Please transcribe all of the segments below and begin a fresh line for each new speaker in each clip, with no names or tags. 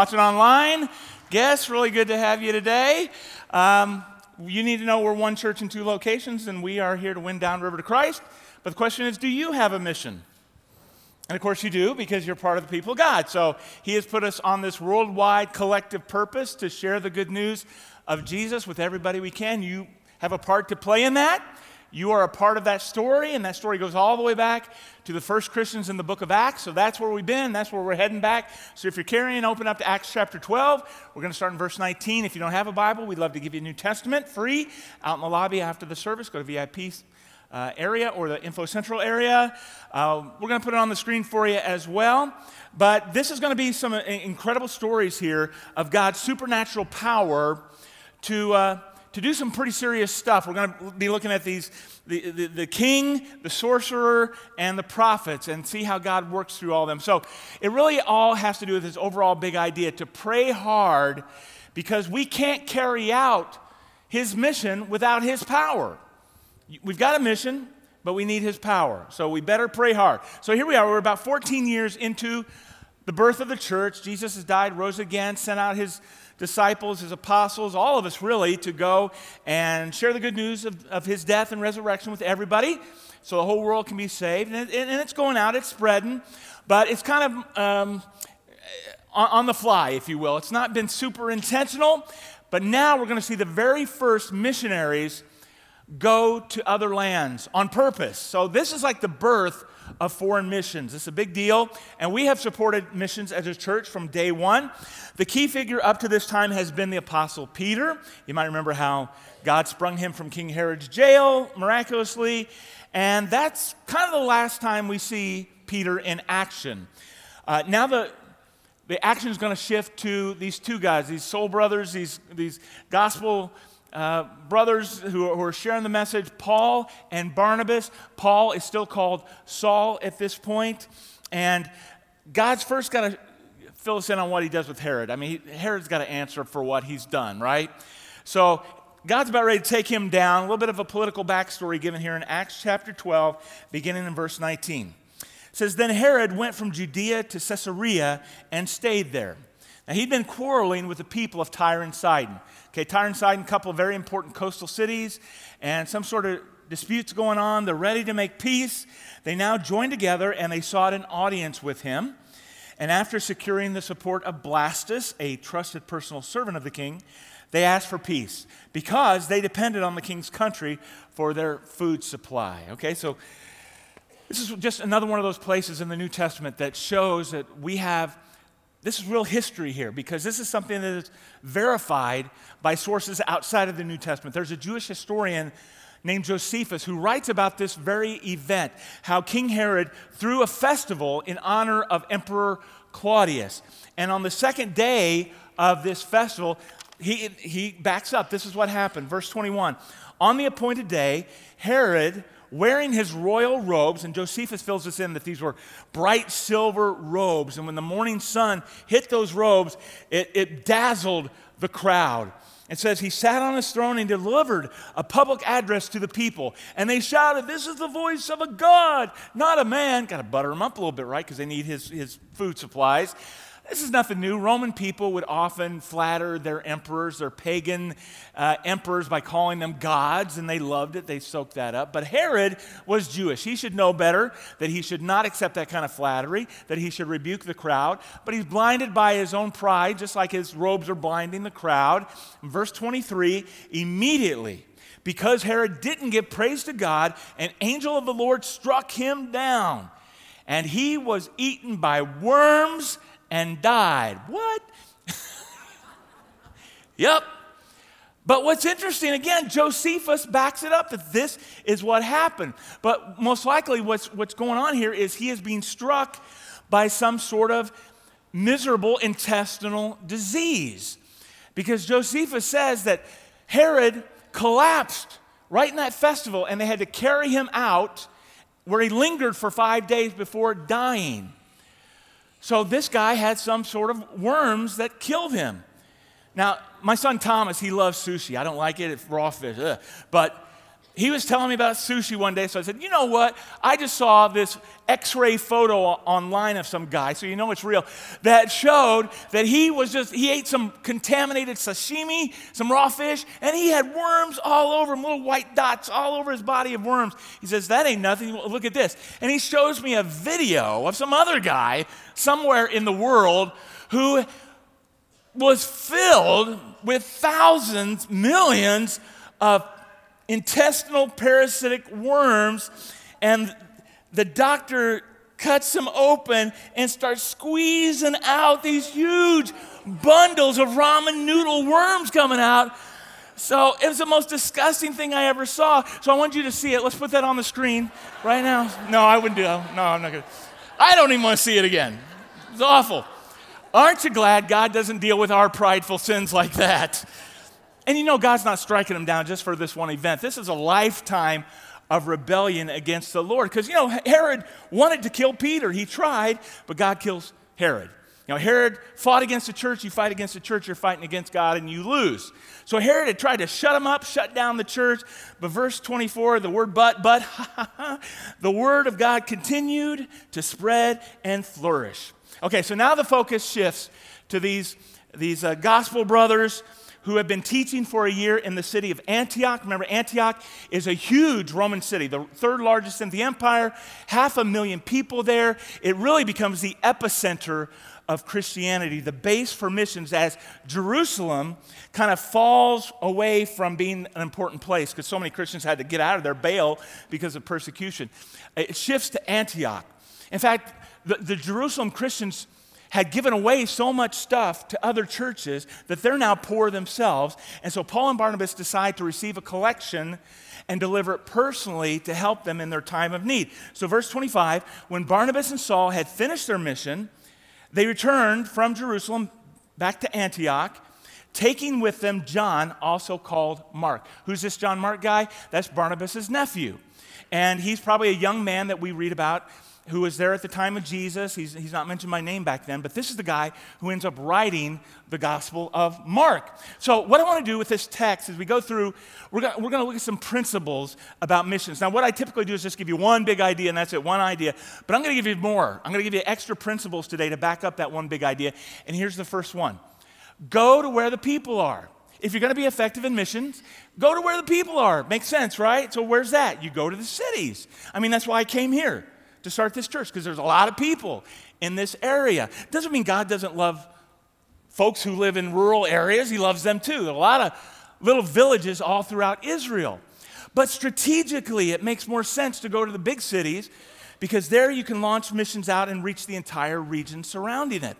watching online, guests, really good to have you today. Um, you need to know we're one church in two locations, and we are here to win downriver to Christ. But the question is do you have a mission? And of course, you do because you're part of the people of God. So, He has put us on this worldwide collective purpose to share the good news of Jesus with everybody we can. You have a part to play in that. You are a part of that story, and that story goes all the way back to the first Christians in the book of Acts. So that's where we've been. That's where we're heading back. So if you're carrying, open up to Acts chapter 12. We're going to start in verse 19. If you don't have a Bible, we'd love to give you a New Testament free out in the lobby after the service. Go to VIP uh, area or the Info Central area. Uh, we're going to put it on the screen for you as well. But this is going to be some uh, incredible stories here of God's supernatural power to. Uh, to do some pretty serious stuff. We're going to be looking at these the, the, the, king, the sorcerer, and the prophets and see how God works through all them. So it really all has to do with this overall big idea to pray hard because we can't carry out his mission without his power. We've got a mission, but we need his power. So we better pray hard. So here we are. We're about 14 years into the birth of the church. Jesus has died, rose again, sent out his disciples, his apostles, all of us really, to go and share the good news of, of his death and resurrection with everybody so the whole world can be saved. And, it, and it's going out, it's spreading, but it's kind of um, on, on the fly, if you will. It's not been super intentional, but now we're going to see the very first missionaries go to other lands on purpose. So this is like the birth of foreign missions. It's a big deal, and we have supported missions as a church from day one. The key figure up to this time has been the Apostle Peter. You might remember how God sprung him from King Herod's jail miraculously, and that's kind of the last time we see Peter in action. Uh, now the the action is going to shift to these two guys, these soul brothers, these, these gospel uh, brothers who are, who are, sharing the message, Paul and Barnabas. Paul is still called Saul at this point, and God's first got to fill us in on what he does with Herod. I mean, Herod's got to answer for what he's done, right? So God's about ready to take him down. A little bit of a political backstory given here in Acts chapter 12, beginning in verse 19. It says, Then Herod went from Judea to Caesarea and stayed there. Now, he'd been quarreling with the people of Tyre and Sidon. Okay, Tyre and Sidon, a couple of very important coastal cities, and some sort of disputes going on. They're ready to make peace. They now join together and they sought an audience with him. And after securing the support of Blastus, a trusted personal servant of the king, they asked for peace because they depended on the king's country for their food supply. Okay, so this is just another one of those places in the New Testament that shows that we have this is real history here because this is something that is verified by sources outside of the New Testament. There's a Jewish historian named Josephus who writes about this very event how King Herod threw a festival in honor of Emperor Claudius. And on the second day of this festival, he, he backs up. This is what happened. Verse 21 On the appointed day, Herod wearing his royal robes, and Josephus fills us in that these were bright silver robes. And when the morning sun hit those robes, it, it dazzled the crowd. It says he sat on his throne and delivered a public address to the people. And they shouted, This is the voice of a God, not a man. Got to butter him up a little bit, right? Because they need his, his food supplies. This is nothing new. Roman people would often flatter their emperors, their pagan uh, emperors, by calling them gods, and they loved it. They soaked that up. But Herod was Jewish. He should know better that he should not accept that kind of flattery, that he should rebuke the crowd. But he's blinded by his own pride, just like his robes are blinding the crowd. In verse 23, immediately, because Herod didn't give praise to God, an angel of the Lord struck him down, and he was eaten by worms and died. What? yep. But what's interesting, again, Josephus backs it up that this is what happened. But most likely, what's, what's going on here is he is being struck by some sort of miserable intestinal disease. Because Josephus says that Herod collapsed right in that festival, and they had to carry him out where he lingered for five days before dying. So this guy had some sort of worms that killed him. Now, my son Thomas, he loves sushi. I don't like it, it's raw fish. Ugh. But he was telling me about sushi one day, so I said, You know what? I just saw this x ray photo online of some guy, so you know it's real, that showed that he was just, he ate some contaminated sashimi, some raw fish, and he had worms all over him, little white dots all over his body of worms. He says, That ain't nothing. Look at this. And he shows me a video of some other guy somewhere in the world who was filled with thousands, millions of intestinal parasitic worms, and the doctor cuts them open and starts squeezing out these huge bundles of ramen noodle worms coming out. So it was the most disgusting thing I ever saw. So I want you to see it. Let's put that on the screen right now. No, I wouldn't do that. No, I'm not going to. I don't even want to see it again. It's awful. Aren't you glad God doesn't deal with our prideful sins like that? And you know, God's not striking them down just for this one event. This is a lifetime of rebellion against the Lord. Because, you know, Herod wanted to kill Peter. He tried, but God kills Herod. You know, Herod fought against the church. You fight against the church, you're fighting against God, and you lose. So Herod had tried to shut him up, shut down the church. But verse 24, the word but, but, the word of God continued to spread and flourish. Okay, so now the focus shifts to these, these uh, gospel brothers who have been teaching for a year in the city of Antioch. Remember, Antioch is a huge Roman city, the third largest in the empire, half a million people there. It really becomes the epicenter of Christianity, the base for missions as Jerusalem kind of falls away from being an important place because so many Christians had to get out of their bail because of persecution. It shifts to Antioch. In fact, the, the Jerusalem Christians had given away so much stuff to other churches that they're now poor themselves. And so Paul and Barnabas decide to receive a collection and deliver it personally to help them in their time of need. So, verse 25 when Barnabas and Saul had finished their mission, they returned from Jerusalem back to Antioch, taking with them John, also called Mark. Who's this John Mark guy? That's Barnabas' nephew. And he's probably a young man that we read about who was there at the time of Jesus. He's, he's not mentioned my name back then, but this is the guy who ends up writing the Gospel of Mark. So, what I want to do with this text is we go through, we're going we're to look at some principles about missions. Now, what I typically do is just give you one big idea, and that's it, one idea. But I'm going to give you more. I'm going to give you extra principles today to back up that one big idea. And here's the first one go to where the people are. If you're going to be effective in missions, go to where the people are. Makes sense, right? So, where's that? You go to the cities. I mean, that's why I came here to start this church because there's a lot of people in this area. Doesn't mean God doesn't love folks who live in rural areas, He loves them too. There are a lot of little villages all throughout Israel. But strategically, it makes more sense to go to the big cities because there you can launch missions out and reach the entire region surrounding it.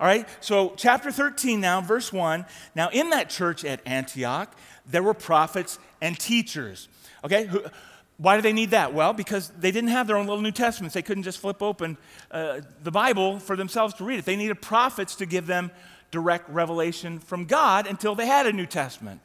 All right, so chapter 13 now, verse 1. Now, in that church at Antioch, there were prophets and teachers. Okay, why do they need that? Well, because they didn't have their own little New Testaments. They couldn't just flip open uh, the Bible for themselves to read it. They needed prophets to give them direct revelation from God until they had a New Testament.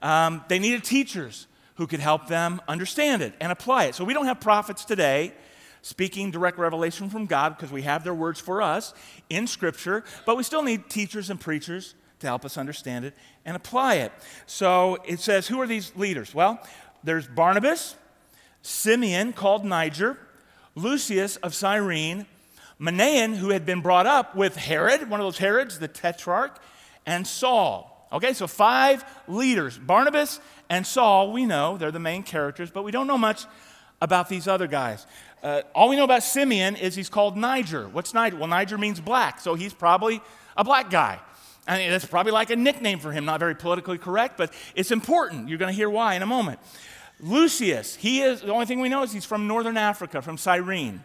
Um, they needed teachers who could help them understand it and apply it. So we don't have prophets today speaking direct revelation from God because we have their words for us in Scripture, but we still need teachers and preachers to help us understand it and apply it. So it says, Who are these leaders? Well, there's Barnabas Simeon, called Niger, Lucius of Cyrene, Manaen, who had been brought up with Herod, one of those Herods, the tetrarch, and Saul. Okay, so five leaders Barnabas and Saul, we know they're the main characters, but we don't know much about these other guys. Uh, all we know about Simeon is he's called Niger. What's Niger? Well, Niger means black, so he's probably a black guy. I mean, that's probably like a nickname for him, not very politically correct, but it's important. You're going to hear why in a moment. Lucius, he is, the only thing we know is he's from northern Africa, from Cyrene.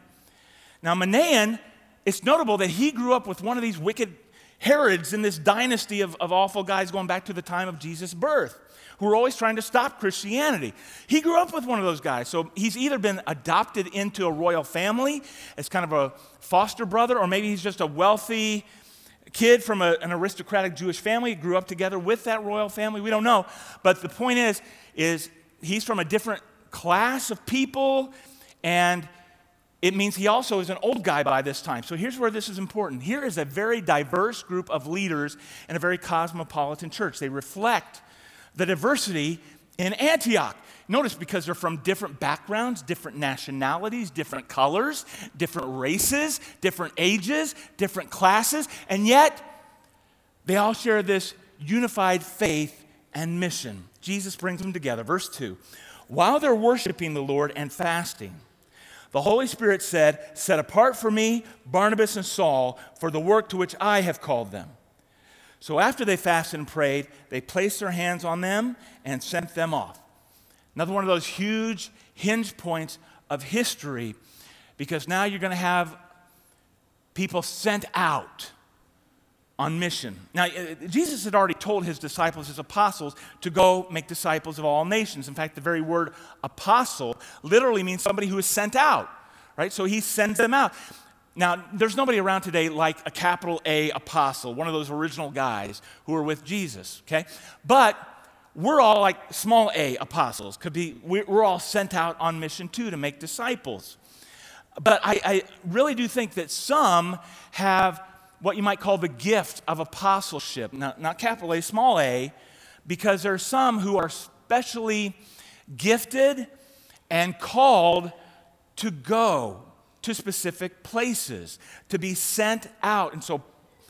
Now, Manaen, it's notable that he grew up with one of these wicked Herods in this dynasty of, of awful guys going back to the time of Jesus' birth, who were always trying to stop Christianity. He grew up with one of those guys. So he's either been adopted into a royal family as kind of a foster brother, or maybe he's just a wealthy kid from a, an aristocratic Jewish family, grew up together with that royal family. We don't know. But the point is, is he's from a different class of people, and it means he also is an old guy by this time. So here's where this is important. Here is a very diverse group of leaders in a very cosmopolitan church. They reflect the diversity in Antioch. Notice because they're from different backgrounds, different nationalities, different colors, different races, different ages, different classes, and yet they all share this unified faith and mission. Jesus brings them together. Verse 2 While they're worshiping the Lord and fasting, the Holy Spirit said, Set apart for me Barnabas and Saul for the work to which I have called them. So after they fasted and prayed, they placed their hands on them and sent them off. Another one of those huge hinge points of history because now you're going to have people sent out on mission. Now, uh, Jesus had already told his disciples, his apostles, to go make disciples of all nations. In fact, the very word apostle literally means somebody who is sent out, right? So he sends them out. Now, there's nobody around today like a capital A apostle, one of those original guys who were with Jesus, okay? But we're all like small a apostles. Could be, we're all sent out on mission too to make disciples. But I, I really do think that some have what you might call the gift of apostleship. Not, not capital A, small a, because there are some who are specially gifted and called to go to specific places, to be sent out. And so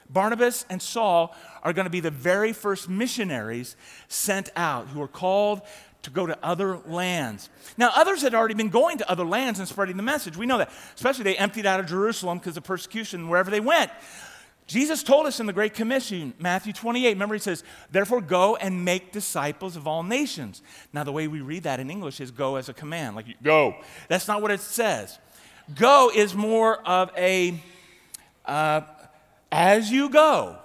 Barnabas and Saul are going to be the very first missionaries sent out who are called to go to other lands. Now, others had already been going to other lands and spreading the message. We know that. Especially they emptied out of Jerusalem because of persecution wherever they went. Jesus told us in the Great Commission, Matthew 28, remember he says, Therefore go and make disciples of all nations. Now, the way we read that in English is go as a command, like go. That's not what it says. Go is more of a, uh, as you go,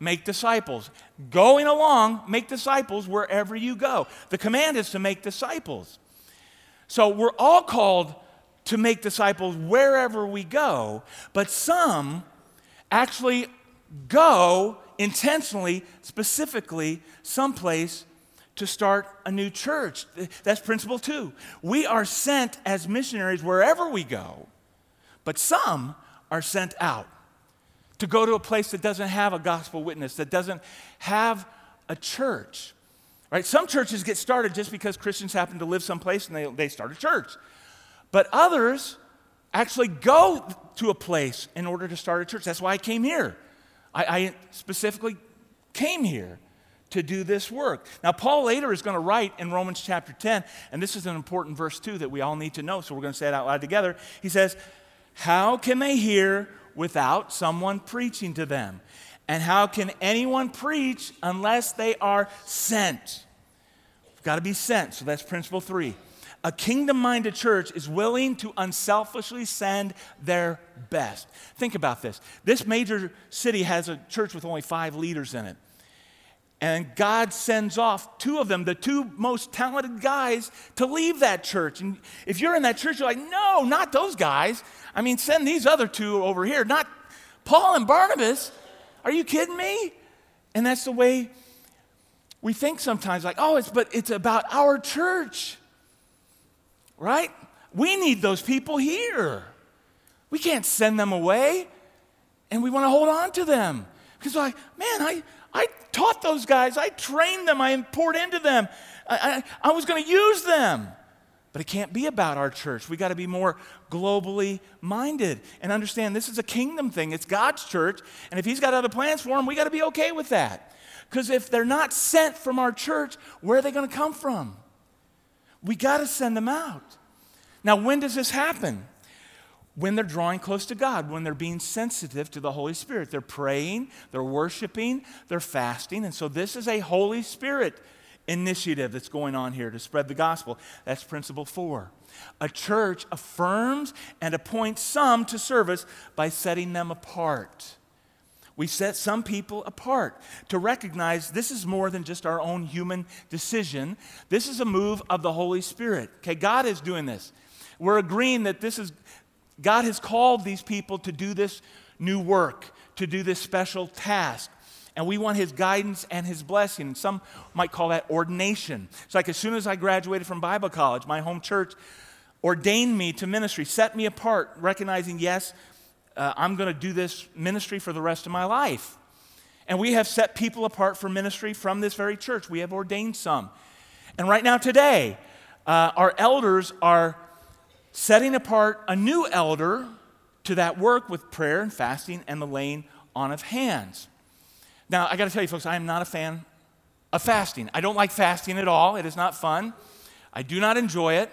make disciples. Going along, make disciples wherever you go. The command is to make disciples. So we're all called to make disciples wherever we go, but some actually go intentionally, specifically, someplace to start a new church. That's principle two. We are sent as missionaries wherever we go, but some are sent out to go to a place that doesn't have a gospel witness, that doesn't have a church. Right? Some churches get started just because Christians happen to live someplace and they, they start a church. But others actually go to a place in order to start a church. That's why I came here. I, I specifically came here to do this work. Now, Paul later is going to write in Romans chapter 10, and this is an important verse too that we all need to know, so we're going to say it out loud together. He says, How can they hear without someone preaching to them? And how can anyone preach unless they are sent? You've got to be sent. So that's principle three. A kingdom minded church is willing to unselfishly send their best. Think about this. This major city has a church with only five leaders in it. And God sends off two of them, the two most talented guys, to leave that church. And if you're in that church, you're like, no, not those guys. I mean, send these other two over here, not Paul and Barnabas. Are you kidding me? And that's the way we think sometimes, like, oh, it's but it's about our church right? We need those people here. We can't send them away, and we want to hold on to them. Because, like, man, I, I taught those guys, I trained them, I poured into them, I, I, I was going to use them. But it can't be about our church. We got to be more globally minded and understand this is a kingdom thing. It's God's church. And if He's got other plans for them, we got to be okay with that. Because if they're not sent from our church, where are they going to come from? We got to send them out. Now, when does this happen? When they're drawing close to God, when they're being sensitive to the Holy Spirit. They're praying, they're worshiping, they're fasting. And so, this is a Holy Spirit initiative that's going on here to spread the gospel. That's principle four. A church affirms and appoints some to service by setting them apart. We set some people apart to recognize this is more than just our own human decision. This is a move of the Holy Spirit. Okay, God is doing this. We're agreeing that this is, God has called these people to do this new work, to do this special task. And we want his guidance and his blessing. And some might call that ordination. It's like as soon as I graduated from Bible college, my home church ordained me to ministry, set me apart, recognizing, yes, uh, I'm going to do this ministry for the rest of my life. And we have set people apart for ministry from this very church. We have ordained some. And right now, today, uh, our elders are setting apart a new elder to that work with prayer and fasting and the laying on of hands. Now, I got to tell you, folks, I am not a fan of fasting. I don't like fasting at all. It is not fun. I do not enjoy it.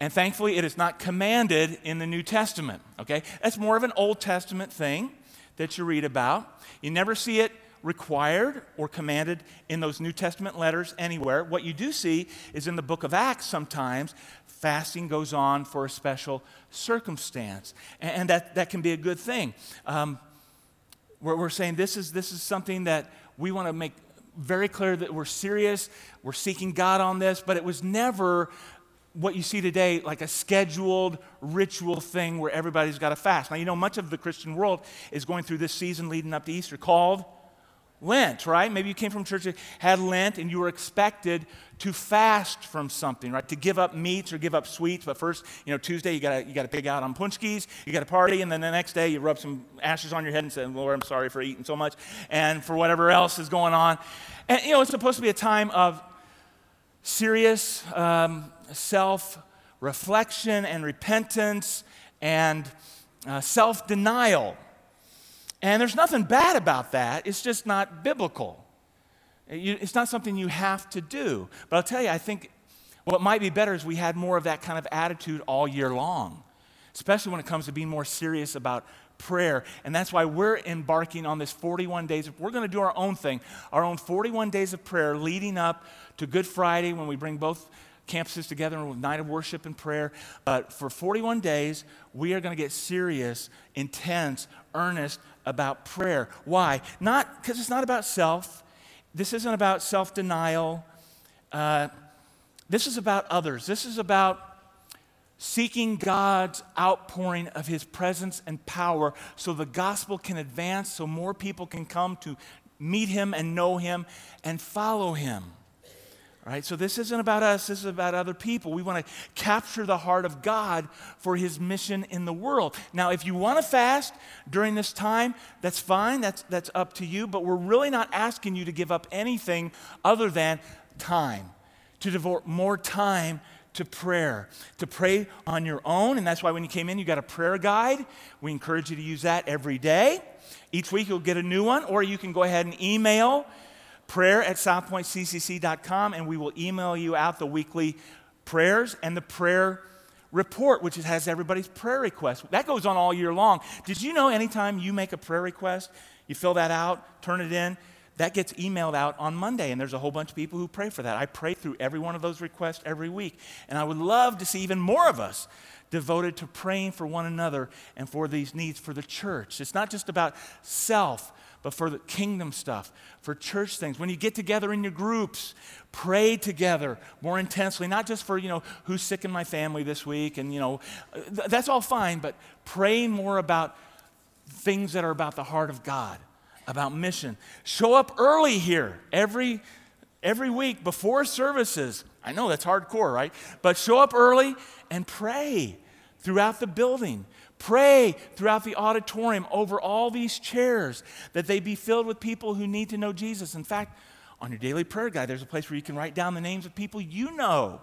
And thankfully, it is not commanded in the New Testament. Okay? That's more of an Old Testament thing that you read about. You never see it required or commanded in those New Testament letters anywhere. What you do see is in the book of Acts sometimes, fasting goes on for a special circumstance. And that, that can be a good thing. Um, we're, we're saying this is, this is something that we want to make very clear that we're serious, we're seeking God on this, but it was never what you see today, like a scheduled ritual thing where everybody's got to fast. Now, you know, much of the Christian world is going through this season leading up to Easter called Lent, right? Maybe you came from church that had Lent and you were expected to fast from something, right? To give up meats or give up sweets. But first, you know, Tuesday you gotta you gotta pig out on paczki, you gotta party, and then the next day you rub some ashes on your head and say, Lord, I'm sorry for eating so much, and for whatever else is going on. And you know, it's supposed to be a time of serious um, self reflection and repentance and uh, self denial. And there's nothing bad about that, it's just not biblical. It's not something you have to do. But I'll tell you, I think what might be better is we had more of that kind of attitude all year long, especially when it comes to being more serious about prayer. And that's why we're embarking on this 41 days. We're going to do our own thing, our own 41 days of prayer leading up to Good Friday when we bring both campuses together with night of worship and prayer. But for 41 days, we are going to get serious, intense, earnest about prayer. Why? Not because it's not about self. This isn't about self denial. Uh, this is about others. This is about seeking God's outpouring of His presence and power so the gospel can advance, so more people can come to meet Him and know Him and follow Him. Right? So this isn't about us, this is about other people. We want to capture the heart of God for his mission in the world. Now, if you want to fast during this time, that's fine, that's, that's up to you, but we're really not asking you to give up anything other than time, to devote more time to prayer, to pray on your own. And that's why when you came in, you got a prayer guide. We encourage you to use that every day. Each week, you'll get a new one, or you can go ahead and email prayer at southpointccc.com, and we will email you out the weekly prayers and the prayer report, which has everybody's prayer requests. That goes on all year long. Did you know anytime you make a prayer request, you fill that out, turn it in, that gets emailed out on Monday, and there's a whole bunch of people who pray for that. I pray through every one of those requests every week, and I would love to see even more of us devoted to praying for one another and for these needs for the church. It's not just about self, but for the kingdom stuff, for church things. When you get together in your groups, pray together more intensely, not just for, you know, who's sick in my family this week, and, you know, th- that's all fine, but pray more about things that are about the heart of God, about mission. Show up early here every, every week before services. I know that's hardcore, right? But show up early and pray throughout the building. Pray throughout the auditorium over all these chairs that they be filled with people who need to know Jesus. In fact, on your daily prayer guide, there's a place where you can write down the names of people you know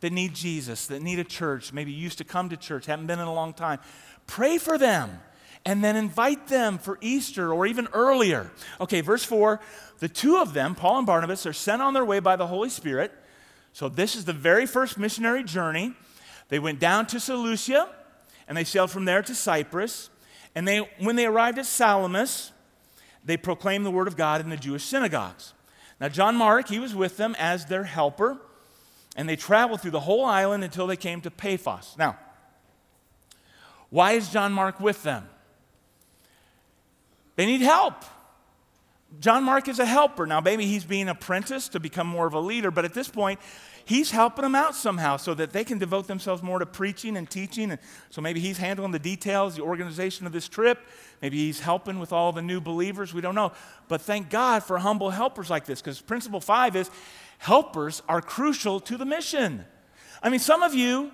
that need Jesus, that need a church, maybe used to come to church, haven't been in a long time. Pray for them and then invite them for Easter or even earlier. Okay, verse 4 the two of them, Paul and Barnabas, are sent on their way by the Holy Spirit. So this is the very first missionary journey. They went down to Seleucia and they sailed from there to Cyprus. And they, when they arrived at Salamis, they proclaimed the word of God in the Jewish synagogues. Now, John Mark, he was with them as their helper, and they traveled through the whole island until they came to Paphos. Now, why is John Mark with them? They need help. John Mark is a helper. Now, maybe he's being apprenticed to become more of a leader, but at this point, he's helping them out somehow so that they can devote themselves more to preaching and teaching. And so maybe he's handling the details, the organization of this trip. Maybe he's helping with all the new believers. We don't know. But thank God for humble helpers like this because principle five is helpers are crucial to the mission. I mean, some of you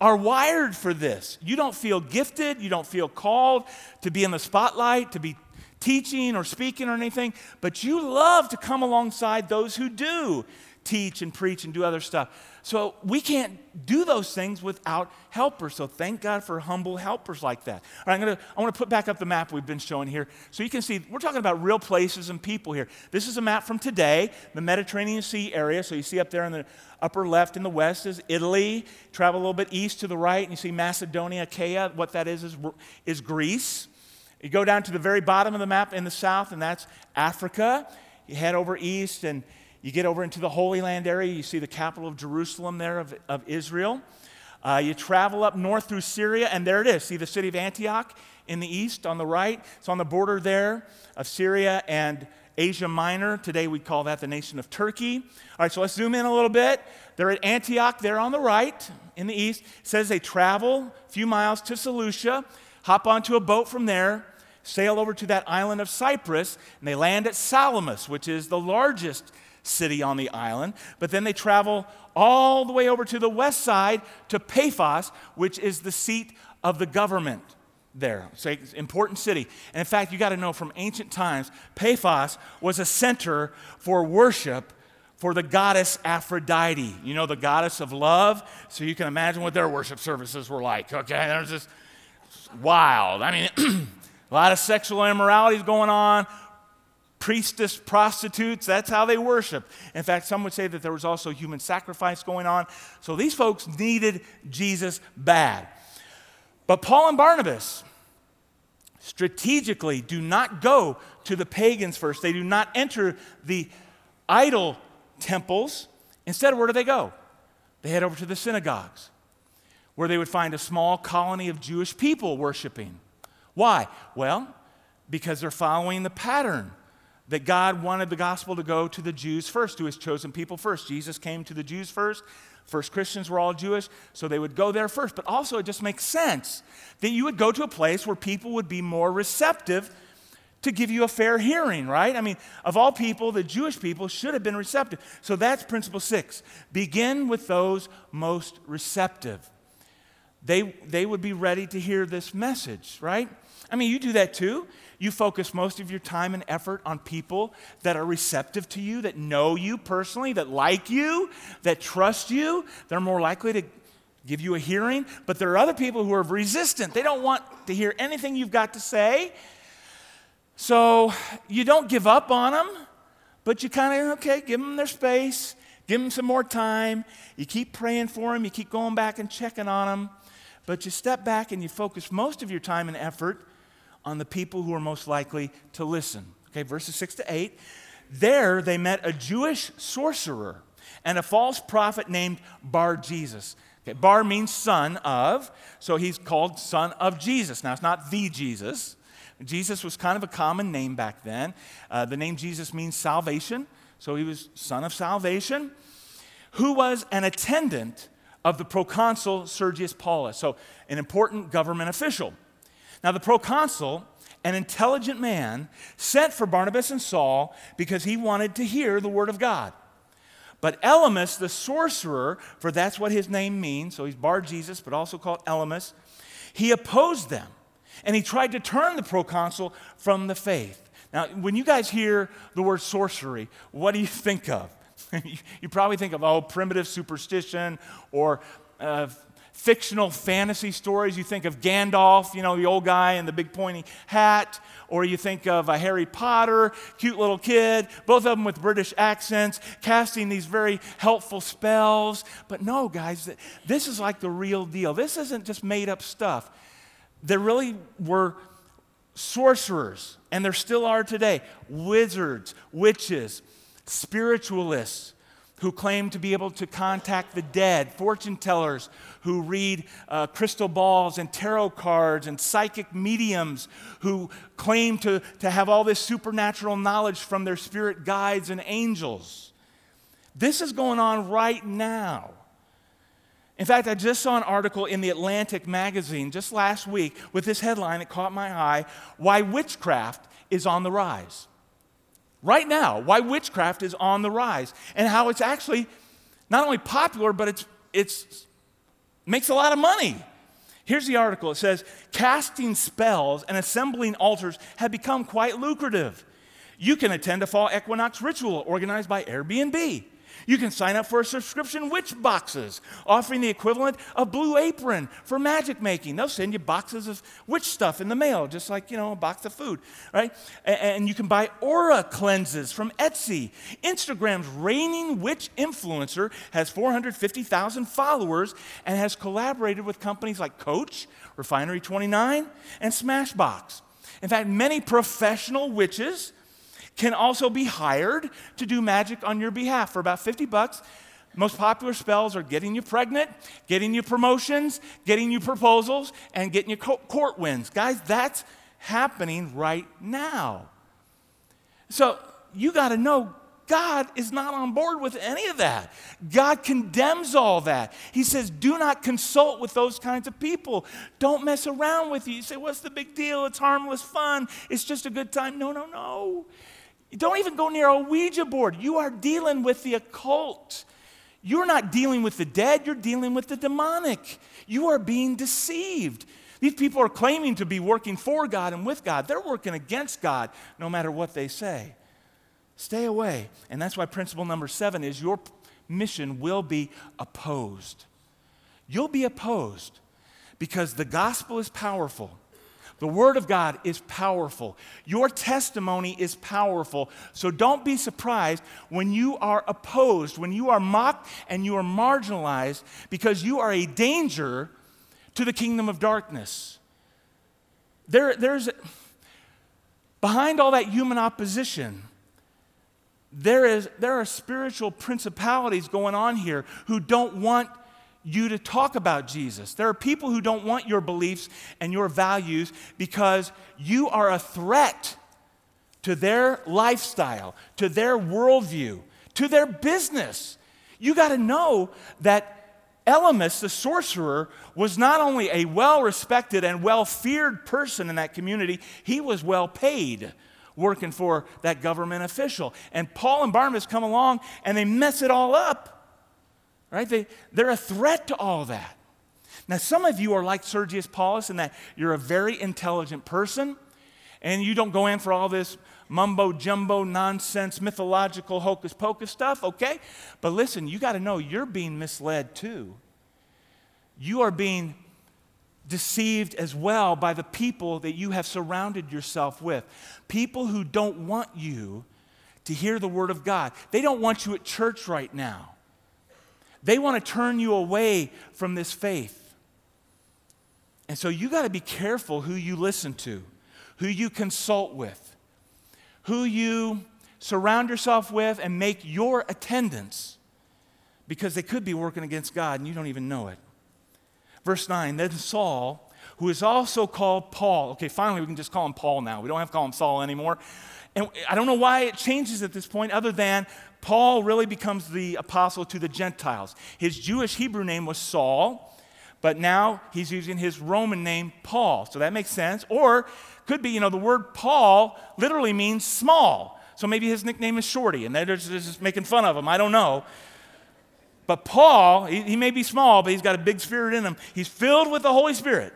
are wired for this. You don't feel gifted, you don't feel called to be in the spotlight, to be teaching or speaking or anything, but you love to come alongside those who do teach and preach and do other stuff. So we can't do those things without helpers. So thank God for humble helpers like that. All right, I'm gonna, I want to put back up the map we've been showing here so you can see we're talking about real places and people here. This is a map from today, the Mediterranean Sea area. So you see up there in the upper left in the west is Italy. Travel a little bit east to the right, and you see Macedonia, Achaia. What that is is, is Greece. You go down to the very bottom of the map in the south, and that's Africa. You head over east and you get over into the Holy Land area, you see the capital of Jerusalem there of, of Israel. Uh, you travel up north through Syria, and there it is. See the city of Antioch in the east on the right? It's on the border there of Syria and Asia Minor. Today we call that the nation of Turkey. All right, so let's zoom in a little bit. They're at Antioch there on the right in the east. It says they travel a few miles to Seleucia, hop onto a boat from there, sail over to that island of Cyprus, and they land at Salamis, which is the largest city on the island. But then they travel all the way over to the west side to Paphos, which is the seat of the government there. It's an important city. And in fact, you got to know from ancient times, Paphos was a center for worship for the goddess Aphrodite. You know, the goddess of love. So you can imagine what their worship services were like. Okay, there's just wild. I mean, a lot of sexual immorality is going on priestess prostitutes. That's how they worship. In fact, some would say that there was also human sacrifice going on. So these folks needed Jesus bad. But Paul and Barnabas strategically do not go to the pagans first, they do not enter the idol temples. Instead, where do they go? They head over to the synagogues, where they would find a small colony of Jewish people worshiping. Why? Well, because they're following the pattern that God wanted the gospel to go to the Jews first, to his chosen people first. Jesus came to the Jews first. First Christians were all Jewish, so they would go there first. But also, it just makes sense that you would go to a place where people would be more receptive to give you a fair hearing, right? I mean, of all people, the Jewish people should have been receptive. So that's principle six. Begin with those most receptive. They, they would be ready to hear this message, right? I mean, you do that too. You focus most of your time and effort on people that are receptive to you, that know you personally, that like you, that trust you. They're more likely to give you a hearing. But there are other people who are resistant. They don't want to hear anything you've got to say. So you don't give up on them, but you kind of, okay, give them their space, give them some more time. You keep praying for them, you keep going back and checking on them. But you step back and you focus most of your time and effort on the people who are most likely to listen. Okay, verses 6 to 8. There they met a Jewish sorcerer and a false prophet named Bar Jesus. Okay, Bar means son of, so he's called son of Jesus. Now, it's not the Jesus. Jesus was kind of a common name back then. Uh, the name Jesus means salvation, so he was son of salvation, who was an attendant of the proconsul Sergius Paulus, so an important government official. Now, the proconsul, an intelligent man, sent for Barnabas and Saul because he wanted to hear the word of God. But Elymas, the sorcerer, for that's what his name means, so he's Bar Jesus, but also called Elymas, he opposed them and he tried to turn the proconsul from the faith. Now, when you guys hear the word sorcery, what do you think of? you probably think of, oh, primitive superstition or uh, fictional fantasy stories. You think of Gandalf, you know, the old guy in the big pointy hat, or you think of a Harry Potter, cute little kid, both of them with British accents, casting these very helpful spells. But no, guys, this is like the real deal. This isn't just made up stuff. There really were sorcerers, and there still are today, wizards, witches, spiritualists who claim to be able to contact the dead, fortune tellers who read uh, crystal balls and tarot cards, and psychic mediums who claim to, to have all this supernatural knowledge from their spirit guides and angels. This is going on right now. In fact, I just saw an article in the Atlantic magazine just last week with this headline that caught my eye Why Witchcraft is on the Rise right now why witchcraft is on the rise and how it's actually not only popular, but it's, it's makes a lot of money. Here's the article it says, Casting spells and assembling altars have become quite lucrative. You can attend a fall equinox ritual organized by Airbnb. You can sign up for a subscription witch boxes, offering the equivalent of Blue Apron for magic making. They'll send you boxes of witch stuff in the mail, just like, you know, a box of food, right? And you can buy aura cleanses from Etsy. Instagram's reigning witch influencer has 450,000 followers and has collaborated with companies like Coach, Refinery 29, and Smashbox. In fact, many professional witches can also be hired to do magic on your behalf for about 50 bucks. Most popular spells are getting you pregnant, getting you promotions, getting you proposals, and getting you court wins. Guys, that's happening right now. So you got to know God is not on board with any of that. God condemns all that. He says, do not consult with those kinds of people. Don't mess around with you. You say, what's the big deal? It's harmless fun. It's just a good time. No, no, no. Don't even go near a Ouija board. You are dealing with the occult. You're not dealing with the dead, you're dealing with the demonic. You are being deceived. These people are claiming to be working for God and with God. They're working against God no matter what they say. Stay away. And that's why principle number seven is your mission will be opposed. You'll be opposed because the gospel is powerful. The Word of God is powerful. Your testimony is powerful. So don't be surprised when you are opposed, when you are mocked and you are marginalized because you are a danger to the kingdom of darkness. There, there's, behind all that human opposition, there, is, there are spiritual principalities going on here who don't want you to talk about Jesus. There are people who don't want your beliefs and your values because you are a threat to their lifestyle, to their worldview, to their business. You got to know that Elymas, the sorcerer, was not only a well respected and well feared person in that community, he was well paid working for that government official. And Paul and Barnabas come along and they mess it all up right? They, they're a threat to all that. Now, some of you are like Sergius Paulus in that you're a very intelligent person and you don't go in for all this mumbo jumbo nonsense, mythological hocus pocus stuff, okay? But listen, you got to know you're being misled too. You are being deceived as well by the people that you have surrounded yourself with. People who don't want you to hear the word of God. They don't want you at church right now. They want to turn you away from this faith. And so you got to be careful who you listen to, who you consult with, who you surround yourself with, and make your attendance because they could be working against God and you don't even know it. Verse 9 Then Saul, who is also called Paul, okay, finally we can just call him Paul now. We don't have to call him Saul anymore. And I don't know why it changes at this point, other than Paul really becomes the apostle to the Gentiles. His Jewish Hebrew name was Saul, but now he's using his Roman name, Paul. So that makes sense. Or could be, you know, the word Paul literally means small. So maybe his nickname is Shorty, and they're just, just making fun of him. I don't know. But Paul, he, he may be small, but he's got a big spirit in him. He's filled with the Holy Spirit.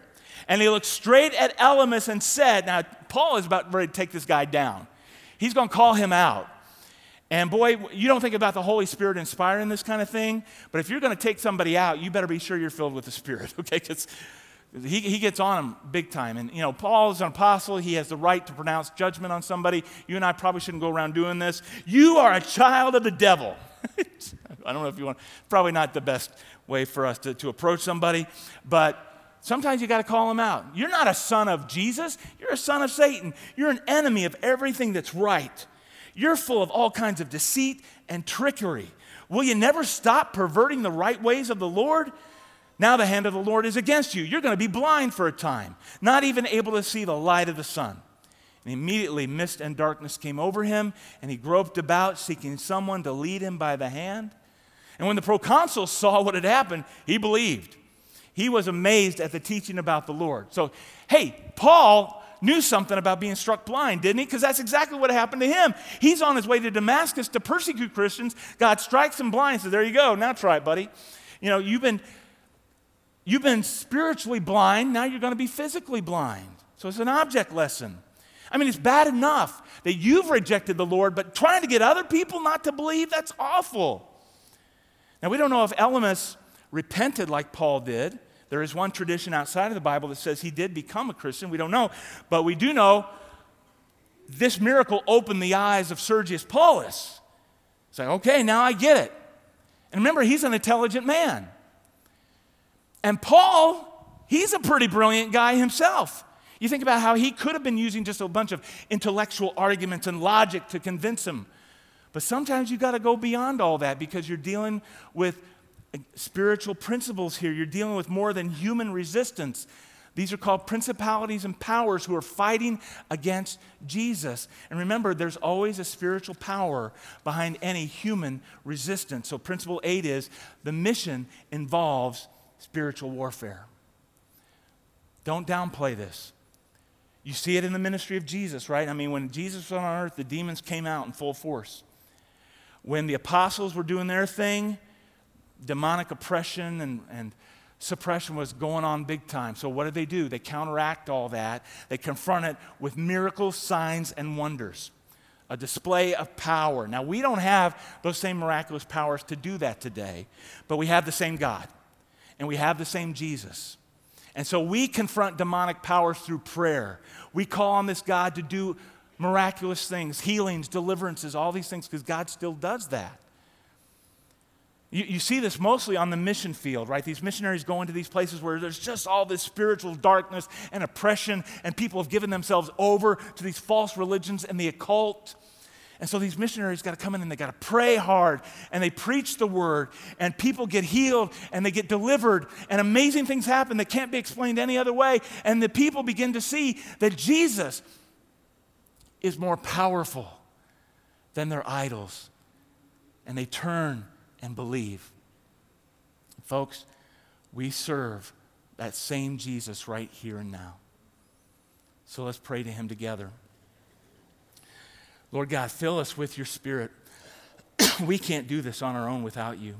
And he looked straight at Elymas and said, Now, Paul is about ready to take this guy down. He's going to call him out. And boy, you don't think about the Holy Spirit inspiring this kind of thing, but if you're going to take somebody out, you better be sure you're filled with the Spirit, okay? Because he, he gets on them big time. And, you know, Paul is an apostle. He has the right to pronounce judgment on somebody. You and I probably shouldn't go around doing this. You are a child of the devil. I don't know if you want, probably not the best way for us to, to approach somebody, but sometimes you got to call them out. You're not a son of Jesus, you're a son of Satan. You're an enemy of everything that's right. You're full of all kinds of deceit and trickery. Will you never stop perverting the right ways of the Lord? Now the hand of the Lord is against you. You're going to be blind for a time, not even able to see the light of the sun. And immediately mist and darkness came over him, and he groped about, seeking someone to lead him by the hand. And when the proconsul saw what had happened, he believed. He was amazed at the teaching about the Lord. So, hey, Paul knew something about being struck blind, didn't he? Because that's exactly what happened to him. He's on his way to Damascus to persecute Christians. God strikes him blind. Says, "There you go. Now try it, buddy." You know, you've been you've been spiritually blind. Now you're going to be physically blind. So it's an object lesson. I mean, it's bad enough that you've rejected the Lord, but trying to get other people not to believe, that's awful. Now, we don't know if Elymas repented like Paul did. There is one tradition outside of the Bible that says he did become a Christian. We don't know. But we do know this miracle opened the eyes of Sergius Paulus. It's like, okay, now I get it. And remember, he's an intelligent man. And Paul, he's a pretty brilliant guy himself. You think about how he could have been using just a bunch of intellectual arguments and logic to convince him. But sometimes you've got to go beyond all that because you're dealing with spiritual principles here. You're dealing with more than human resistance. These are called principalities and powers who are fighting against Jesus. And remember, there's always a spiritual power behind any human resistance. So, principle eight is the mission involves spiritual warfare. Don't downplay this. You see it in the ministry of Jesus, right? I mean, when Jesus was on earth, the demons came out in full force. When the apostles were doing their thing, demonic oppression and, and suppression was going on big time. So, what did they do? They counteract all that. They confront it with miracles, signs, and wonders, a display of power. Now, we don't have those same miraculous powers to do that today, but we have the same God and we have the same Jesus. And so we confront demonic powers through prayer. We call on this God to do miraculous things, healings, deliverances, all these things, because God still does that. You, you, see this mostly on the mission field, right? These missionaries go into these places where there's just all this spiritual darkness and oppression, and people have given themselves over to these false religions and the occult. And so these missionaries got to come in and they got to pray hard and they preach the word, and people get healed and they get delivered, and amazing things happen that can't be explained any other way. And the people begin to see that Jesus is more powerful than their idols, and they turn and believe. Folks, we serve that same Jesus right here and now. So let's pray to him together. Lord God, fill us with your spirit. we can't do this on our own without you.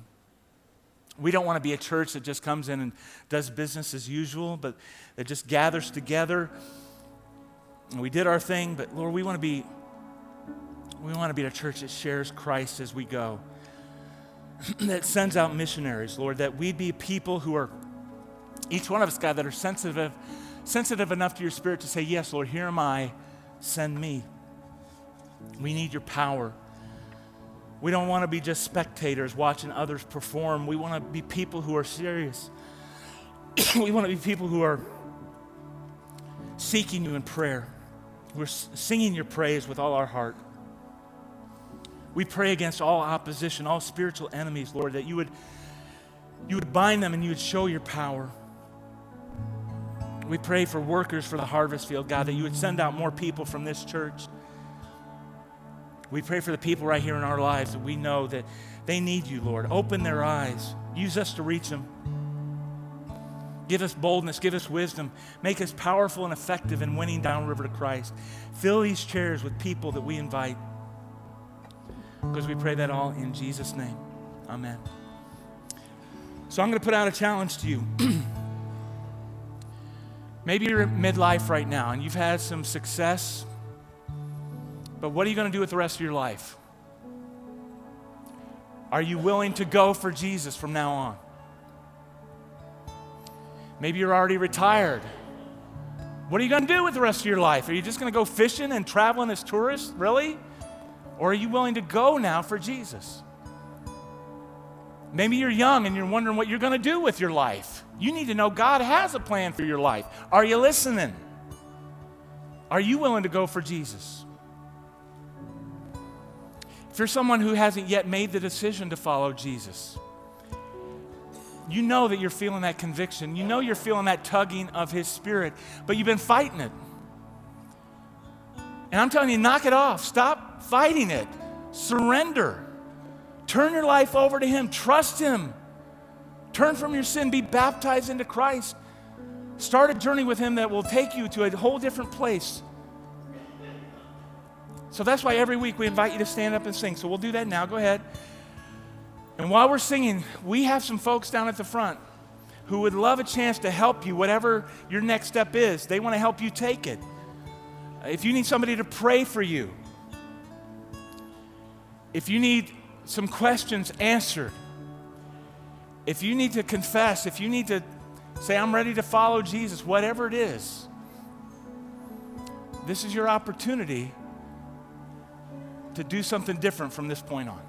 We don't want to be a church that just comes in and does business as usual, but that just gathers together. And we did our thing, but Lord, we want to be we want to be a church that shares Christ as we go. that sends out missionaries, Lord, that we be people who are, each one of us, God, that are sensitive, sensitive enough to your spirit to say, Yes, Lord, here am I, send me. We need your power. We don't want to be just spectators watching others perform. We want to be people who are serious. we want to be people who are seeking you in prayer. We're singing your praise with all our heart. We pray against all opposition, all spiritual enemies, Lord, that you would, you would bind them and you would show your power. We pray for workers for the harvest field, God, that you would send out more people from this church. We pray for the people right here in our lives that we know that they need you, Lord. Open their eyes, use us to reach them. Give us boldness, give us wisdom, make us powerful and effective in winning downriver to Christ. Fill these chairs with people that we invite. Because we pray that all in Jesus' name. Amen. So I'm going to put out a challenge to you. Maybe you're in midlife right now and you've had some success, but what are you going to do with the rest of your life? Are you willing to go for Jesus from now on? Maybe you're already retired. What are you going to do with the rest of your life? Are you just going to go fishing and traveling as tourists? Really? Or are you willing to go now for Jesus? Maybe you're young and you're wondering what you're going to do with your life. You need to know God has a plan for your life. Are you listening? Are you willing to go for Jesus? If you're someone who hasn't yet made the decision to follow Jesus, you know that you're feeling that conviction. You know you're feeling that tugging of His Spirit, but you've been fighting it. And I'm telling you, knock it off. Stop fighting it. Surrender. Turn your life over to Him. Trust Him. Turn from your sin. Be baptized into Christ. Start a journey with Him that will take you to a whole different place. So that's why every week we invite you to stand up and sing. So we'll do that now. Go ahead. And while we're singing, we have some folks down at the front who would love a chance to help you, whatever your next step is. They want to help you take it. If you need somebody to pray for you, if you need some questions answered, if you need to confess, if you need to say, I'm ready to follow Jesus, whatever it is, this is your opportunity to do something different from this point on.